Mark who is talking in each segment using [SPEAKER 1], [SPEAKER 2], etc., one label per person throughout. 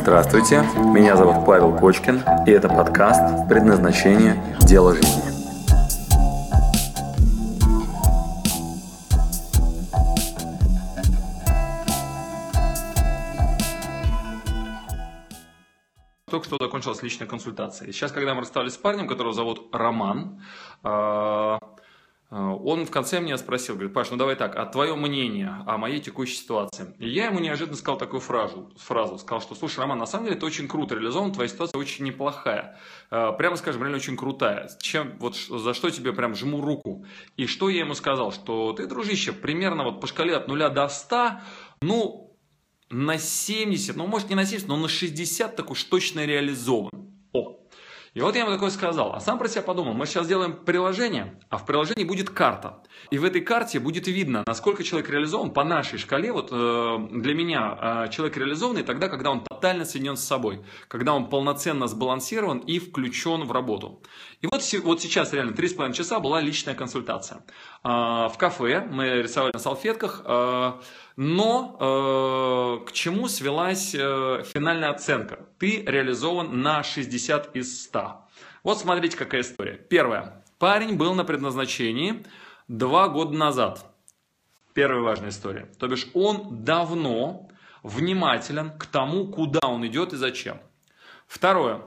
[SPEAKER 1] Здравствуйте, меня зовут Павел Кочкин, и это подкаст «Предназначение. Дело жизни».
[SPEAKER 2] Только что закончилась личная консультация. Сейчас, когда мы расстались с парнем, которого зовут Роман, а, он в конце меня спросил, говорит, Паш, ну давай так, а твое мнение о моей текущей ситуации? И я ему неожиданно сказал такую фразу, фразу сказал, что, слушай, Роман, на самом деле это очень круто реализован, твоя ситуация очень неплохая. А, прямо скажем, реально очень крутая. Чем, вот за что тебе прям жму руку. И что я ему сказал? Что ты, дружище, примерно вот по шкале от 0 до 100, ну, на 70, ну может не на 70, но на 60 так уж точно реализован. И вот я ему такое сказал, а сам про себя подумал, мы сейчас сделаем приложение, а в приложении будет карта. И в этой карте будет видно, насколько человек реализован по нашей шкале. Вот э, для меня э, человек реализованный тогда, когда он тотально соединен с собой, когда он полноценно сбалансирован и включен в работу. И вот, вот сейчас реально 3,5 часа была личная консультация. Э, в кафе мы рисовали на салфетках, э, но э, к чему свелась э, финальная оценка? Ты реализован на 60 из 100. Вот смотрите, какая история. Первое. Парень был на предназначении два года назад. Первая важная история. То бишь он давно внимателен к тому, куда он идет и зачем. Второе.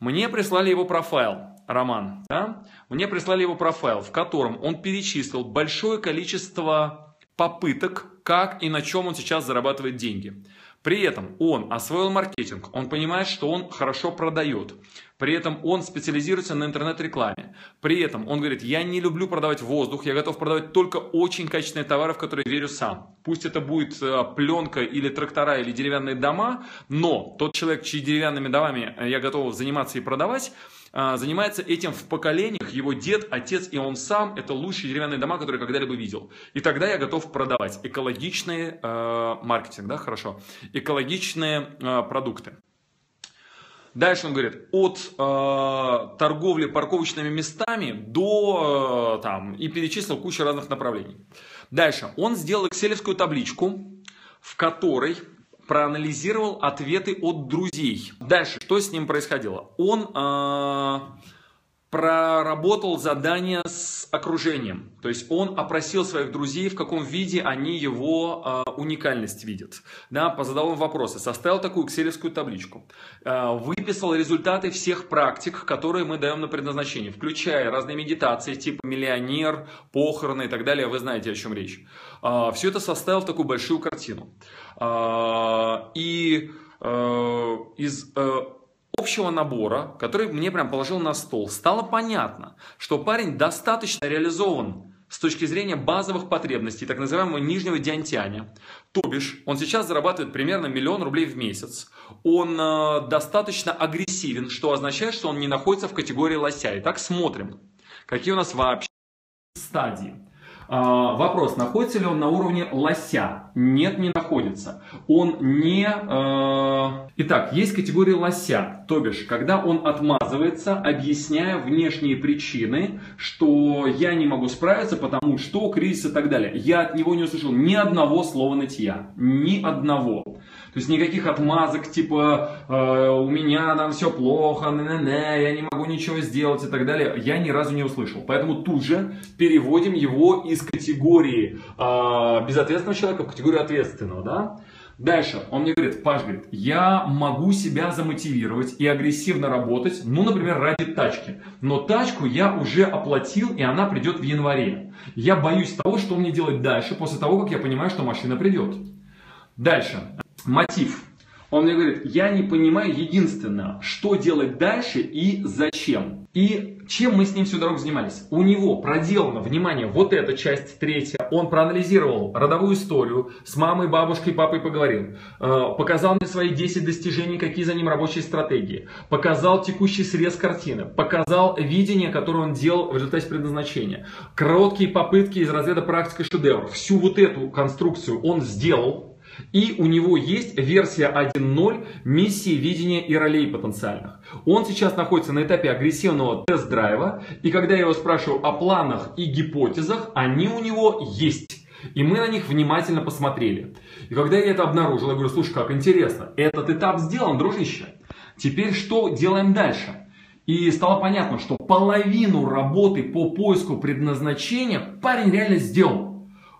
[SPEAKER 2] Мне прислали его профайл, Роман. Да? Мне прислали его профайл, в котором он перечислил большое количество попыток, как и на чем он сейчас зарабатывает деньги. При этом он освоил маркетинг, он понимает, что он хорошо продает. При этом он специализируется на интернет-рекламе. При этом он говорит, я не люблю продавать воздух, я готов продавать только очень качественные товары, в которые верю сам. Пусть это будет э, пленка или трактора или деревянные дома, но тот человек, чьи деревянными домами я готов заниматься и продавать, занимается этим в поколениях, его дед, отец и он сам, это лучшие деревянные дома, которые я когда-либо видел. И тогда я готов продавать экологичные э, маркетинг, да, хорошо, экологичные э, продукты. Дальше он говорит, от э, торговли парковочными местами до э, там, и перечислил кучу разных направлений. Дальше он сделал экселевскую табличку, в которой проанализировал ответы от друзей. Дальше, что с ним происходило? Он э, проработал задание с окружением. То есть он опросил своих друзей, в каком виде они его э, уникальность видят. Да, позадал им вопросы, составил такую экселевскую табличку, э, выписал результаты всех практик, которые мы даем на предназначение, включая разные медитации типа миллионер, похороны и так далее. Вы знаете, о чем речь. Э, все это составил в такую большую картину. Э, и э, из... Э, общего набора, который мне прям положил на стол, стало понятно, что парень достаточно реализован с точки зрения базовых потребностей, так называемого нижнего диантяня. То бишь, он сейчас зарабатывает примерно миллион рублей в месяц. Он э, достаточно агрессивен, что означает, что он не находится в категории лося. Итак, смотрим, какие у нас вообще стадии. А, вопрос, находится ли он на уровне лося? Нет, не находится. Он не... Э... Итак, есть категория лося, то бишь, когда он отмазывается, объясняя внешние причины, что я не могу справиться, потому что кризис и так далее. Я от него не услышал ни одного слова нытья. Ни одного. То есть никаких отмазок, типа э, у меня там все плохо, не -не -не, я не могу ничего сделать и так далее, я ни разу не услышал. Поэтому тут же переводим его из категории э, безответственного человека в категорию ответственного. Да? Дальше он мне говорит, Паш, говорит, я могу себя замотивировать и агрессивно работать, ну, например, ради тачки. Но тачку я уже оплатил, и она придет в январе. Я боюсь того, что мне делать дальше, после того, как я понимаю, что машина придет. Дальше мотив. Он мне говорит, я не понимаю единственное, что делать дальше и зачем. И чем мы с ним всю дорогу занимались? У него проделана, внимание, вот эта часть третья. Он проанализировал родовую историю, с мамой, бабушкой, папой поговорил. Э, показал мне свои 10 достижений, какие за ним рабочие стратегии. Показал текущий срез картины. Показал видение, которое он делал в результате предназначения. Короткие попытки из разряда практика шедевр. Всю вот эту конструкцию он сделал и у него есть версия 1.0 миссии видения и ролей потенциальных. Он сейчас находится на этапе агрессивного тест-драйва, и когда я его спрашиваю о планах и гипотезах, они у него есть. И мы на них внимательно посмотрели. И когда я это обнаружил, я говорю, слушай, как интересно, этот этап сделан, дружище. Теперь что делаем дальше? И стало понятно, что половину работы по поиску предназначения парень реально сделал.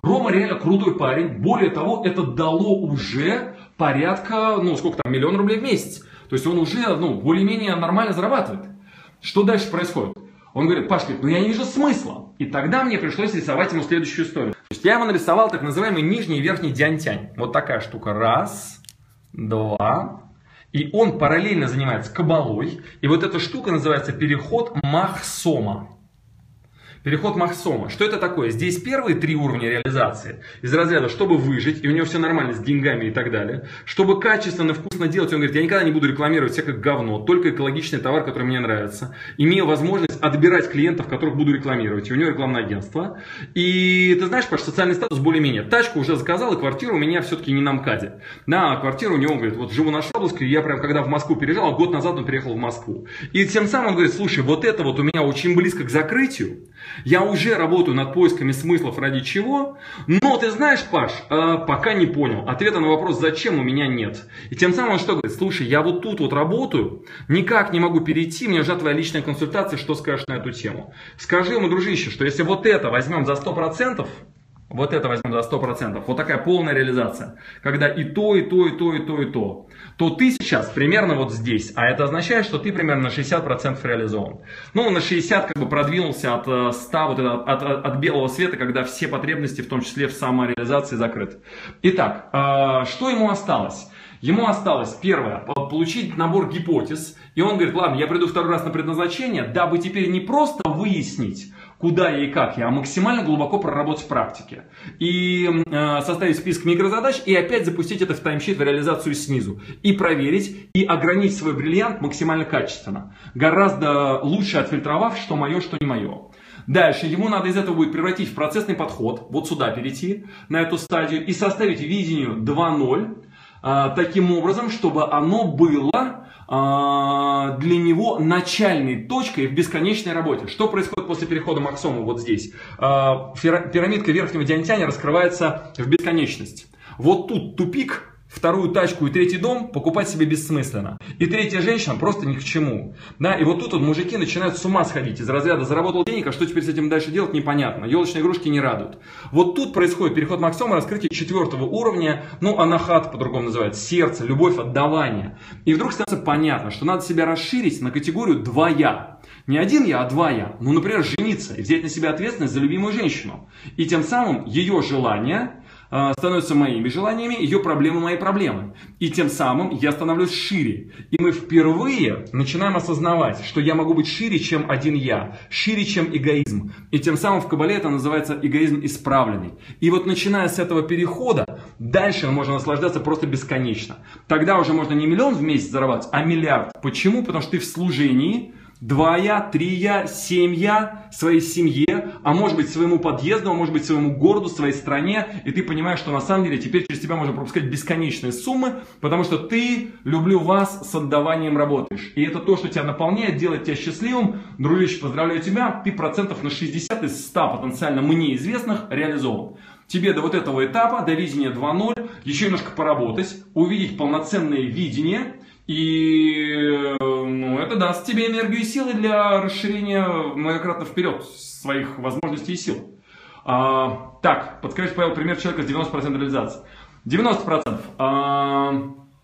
[SPEAKER 2] Рома реально крутой парень. Более того, это дало уже порядка, ну сколько там, миллион рублей в месяц. То есть он уже, ну, более-менее нормально зарабатывает. Что дальше происходит? Он говорит, Паш, ну я не вижу смысла. И тогда мне пришлось рисовать ему следующую историю. То есть я ему нарисовал так называемый нижний и верхний дянь-тянь. Вот такая штука. Раз, два. И он параллельно занимается кабалой. И вот эта штука называется переход Махсома. Переход Махсома. Что это такое? Здесь первые три уровня реализации. Из разряда, чтобы выжить, и у него все нормально с деньгами и так далее. Чтобы качественно, вкусно делать, он говорит, я никогда не буду рекламировать всякое говно, только экологичный товар, который мне нравится. Имею возможность отбирать клиентов, которых буду рекламировать. И у него рекламное агентство. И ты знаешь, Паш, социальный статус более-менее. Тачку уже заказал, и квартира у меня все-таки не на МКАДе. Да, квартира у него, он говорит, вот живу на Шабловской, я прям когда в Москву переезжал, а год назад он переехал в Москву. И тем самым он говорит, слушай, вот это вот у меня очень близко к закрытию, я уже работаю над поисками смыслов ради чего, но ты знаешь, Паш, э, пока не понял. Ответа на вопрос, зачем у меня нет. И тем самым он что говорит, слушай, я вот тут вот работаю, никак не могу перейти, мне нужна твоя личная консультация, что скажешь на эту тему. Скажи ему, дружище, что если вот это возьмем за 100%, вот это возьмем за 100%. Вот такая полная реализация. Когда и то, и то, и то, и то, и то. То ты сейчас примерно вот здесь. А это означает, что ты примерно на 60% реализован. Ну, на 60 как бы продвинулся от 100, э, вот это, от, от, от белого света, когда все потребности, в том числе в самореализации, закрыты. Итак, э, что ему осталось? Ему осталось, первое, получить набор гипотез. И он говорит, ладно, я приду второй раз на предназначение, дабы теперь не просто выяснить, куда и как я, а максимально глубоко проработать в практике. И э, составить список микрозадач и опять запустить это в таймшит в реализацию снизу. И проверить, и ограничить свой бриллиант максимально качественно. Гораздо лучше отфильтровав, что мое, что не мое. Дальше ему надо из этого будет превратить в процессный подход, вот сюда перейти, на эту стадию, и составить видению 2.0, э, таким образом, чтобы оно было а, для него начальной точкой в бесконечной работе. Что происходит после перехода Максома вот здесь? А, пирамидка верхнего диантяня раскрывается в бесконечность. Вот тут тупик, вторую тачку и третий дом покупать себе бессмысленно. И третья женщина просто ни к чему. Да, и вот тут вот мужики начинают с ума сходить из разряда заработал денег, а что теперь с этим дальше делать, непонятно. Елочные игрушки не радуют. Вот тут происходит переход Максома, раскрытие четвертого уровня, ну, анахат по-другому называется, сердце, любовь, отдавание. И вдруг становится понятно, что надо себя расширить на категорию два я. Не один я, а два я. Ну, например, жениться и взять на себя ответственность за любимую женщину. И тем самым ее желание а, становятся моими желаниями, ее проблемы мои проблемы. И тем самым я становлюсь шире. И мы впервые начинаем осознавать, что я могу быть шире, чем один я, шире, чем эгоизм. И тем самым в Кабале это называется эгоизм исправленный. И вот начиная с этого перехода, дальше можно наслаждаться просто бесконечно. Тогда уже можно не миллион в месяц зарабатывать, а миллиард. Почему? Потому что ты в служении, Два я, три я, семь я своей семье, а может быть своему подъезду, а может быть своему городу, своей стране. И ты понимаешь, что на самом деле теперь через тебя можно пропускать бесконечные суммы, потому что ты, люблю вас, с отдаванием работаешь. И это то, что тебя наполняет, делает тебя счастливым. Дружище, поздравляю тебя, ты процентов на 60 из 100 потенциально мне известных реализован. Тебе до вот этого этапа, до видения 2.0, еще немножко поработать, увидеть полноценное видение, и ну, это даст тебе энергию и силы для расширения многократно вперед своих возможностей и сил. А, так, подскажите, Павел, пример человека с 90% реализации. 90%. А,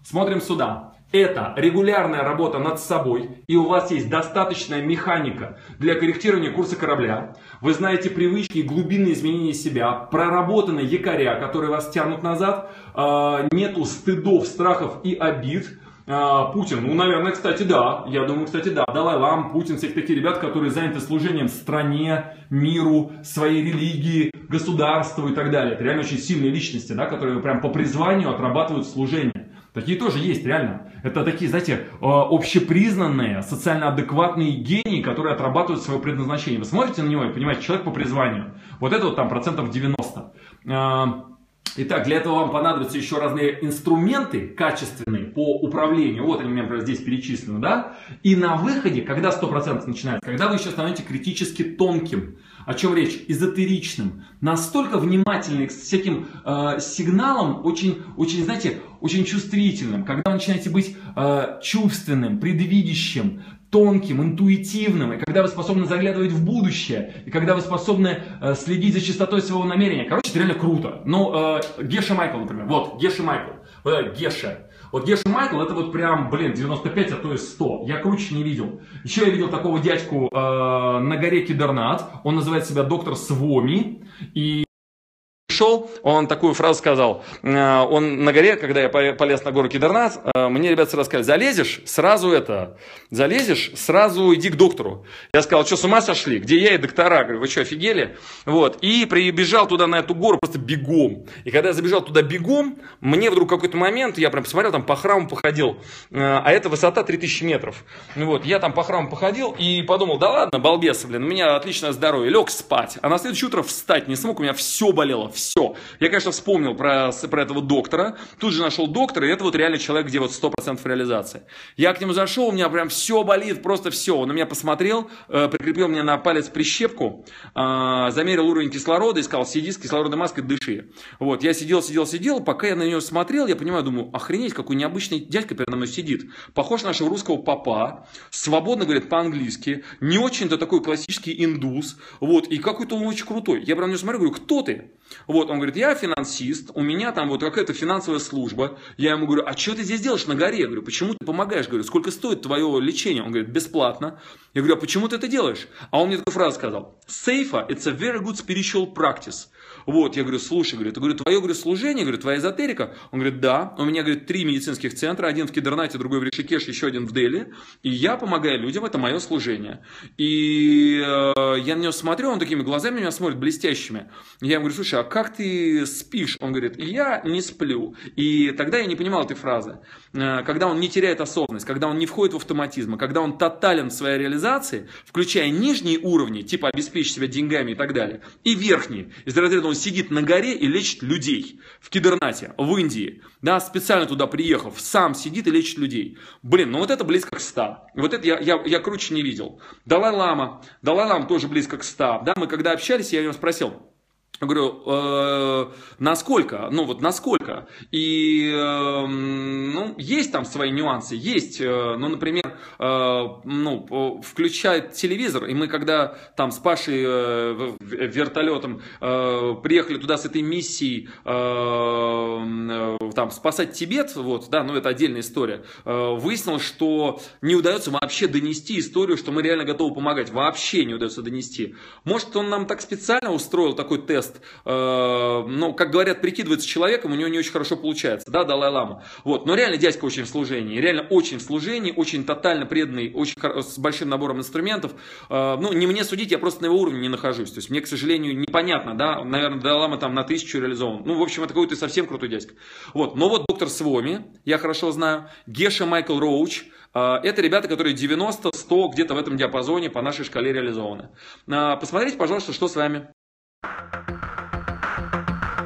[SPEAKER 2] смотрим сюда. Это регулярная работа над собой, и у вас есть достаточная механика для корректирования курса корабля. Вы знаете привычки и глубинные изменения себя, проработаны якоря, которые вас тянут назад, а, нету стыдов, страхов и обид, Путин, ну, наверное, кстати, да. Я думаю, кстати, да. Далай-Лам, Путин, всех такие ребята, которые заняты служением стране, миру, своей религии, государству и так далее. Это реально очень сильные личности, да, которые прям по призванию отрабатывают служение. Такие тоже есть, реально. Это такие, знаете, а, общепризнанные, социально адекватные гении, которые отрабатывают свое предназначение. Вы смотрите на него и понимаете, человек по призванию. Вот это вот там процентов 90. Итак, для этого вам понадобятся еще разные инструменты качественные по управлению. Вот они например, здесь перечислены, да? И на выходе, когда 100% начинается, когда вы еще становитесь критически тонким, О чем речь? Эзотеричным. Настолько внимательный к всяким э, сигналам, очень, очень, знаете, очень чувствительным. Когда вы начинаете быть э, чувственным, предвидящим, тонким, интуитивным, и когда вы способны заглядывать в будущее, и когда вы способны э, следить за чистотой своего намерения. Короче, это реально круто. Ну, э, Геша Майкл, например. Вот, Геша Майкл. Вот, Геша. Вот Геша Майкл, это вот прям, блин, 95, а то и 100. Я круче не видел. Еще я видел такого дядьку э, на горе Кедернат. Он называет себя доктор Своми. И пришел, он такую фразу сказал. Э, он на горе, когда я полез на гору Кедернат, э, мне ребята сразу сказали, залезешь, сразу это, залезешь, сразу иди к доктору. Я сказал, что с ума сошли? Где я и доктора? Говорю, вы что, офигели? Вот. И прибежал туда на эту гору просто бегом. И когда я забежал туда бегом, мне вдруг какой-то момент, я прям посмотрел, там по храму походил, э, а эта высота 3000 метров. Вот. Я там по храму походил и подумал, да ладно, балбес, блин, у меня отличное здоровье. Лег спать. А на следующее утро встать не смог, у меня все болело, все все. Я, конечно, вспомнил про, про этого доктора, тут же нашел доктора, и это вот реально человек, где вот 100% реализации. Я к нему зашел, у меня прям все болит, просто все. Он на меня посмотрел, э, прикрепил мне на палец прищепку, э, замерил уровень кислорода и сказал, сиди с кислородной маской, дыши. Вот, я сидел, сидел, сидел, пока я на нее смотрел, я понимаю, думаю, охренеть, какой необычный дядька передо мной сидит. Похож на нашего русского папа, свободно говорит по-английски, не очень-то такой классический индус, вот, и какой-то он очень крутой. Я прям на него смотрю, говорю, кто ты? Вот, он говорит, я финансист, у меня там вот какая-то финансовая служба. Я ему говорю, а что ты здесь делаешь на горе? Я говорю, почему ты помогаешь? Говорю, сколько стоит твое лечение? Он говорит, бесплатно. Я говорю, а почему ты это делаешь? А он мне такую фразу сказал, сейфа, it's a very good spiritual practice. Вот, я говорю, слушай, говорю, ты, говорю, твое, говорю, служение, говорю, твоя эзотерика? Он говорит, да, у меня, говорит, три медицинских центра, один в Кедернате, другой в Ришикеш, еще один в Дели, и я помогаю людям, это мое служение. И э, я на него смотрю, он такими глазами меня смотрит, блестящими. Я ему говорю, слушай, а как ты спишь? Он говорит, я не сплю. И тогда я не понимал этой фразы. Э, когда он не теряет осознанность, когда он не входит в автоматизм, а когда он тотален в своей реализации, включая нижние уровни, типа обеспечить себя деньгами и так далее, и верхние, из разряда он сидит на горе и лечит людей. В Кедернате, в Индии. Да, специально туда приехав, сам сидит и лечит людей. Блин, ну вот это близко к 100. Вот это я, я, я круче не видел. Далай-Лама. Далай-Лама тоже близко к 100. Да, мы когда общались, я его спросил, я говорю, э, насколько? Ну вот насколько? И э, ну, есть там свои нюансы, есть. Э, ну, например, э, ну, включает телевизор, и мы когда там с Пашей э, вертолетом э, приехали туда с этой миссией э, э, там спасать Тибет, вот, да, ну это отдельная история, э, выяснилось, что не удается вообще донести историю, что мы реально готовы помогать. Вообще не удается донести. Может, он нам так специально устроил такой тест, тест, э, ну, как говорят, прикидывается человеком, у него не очень хорошо получается, да, Далай-Лама. Вот, но реально дядька очень в служении, реально очень в служении, очень тотально преданный, очень с большим набором инструментов. Э, ну, не мне судить, я просто на его уровне не нахожусь. То есть мне, к сожалению, непонятно, да, наверное, Далай-Лама там на тысячу реализован. Ну, в общем, это какой-то совсем крутой дядька. Вот, но вот доктор Своми, я хорошо знаю, Геша Майкл Роуч, э, это ребята, которые 90-100 где-то в этом диапазоне по нашей шкале реализованы. Э, посмотрите, пожалуйста, что с вами.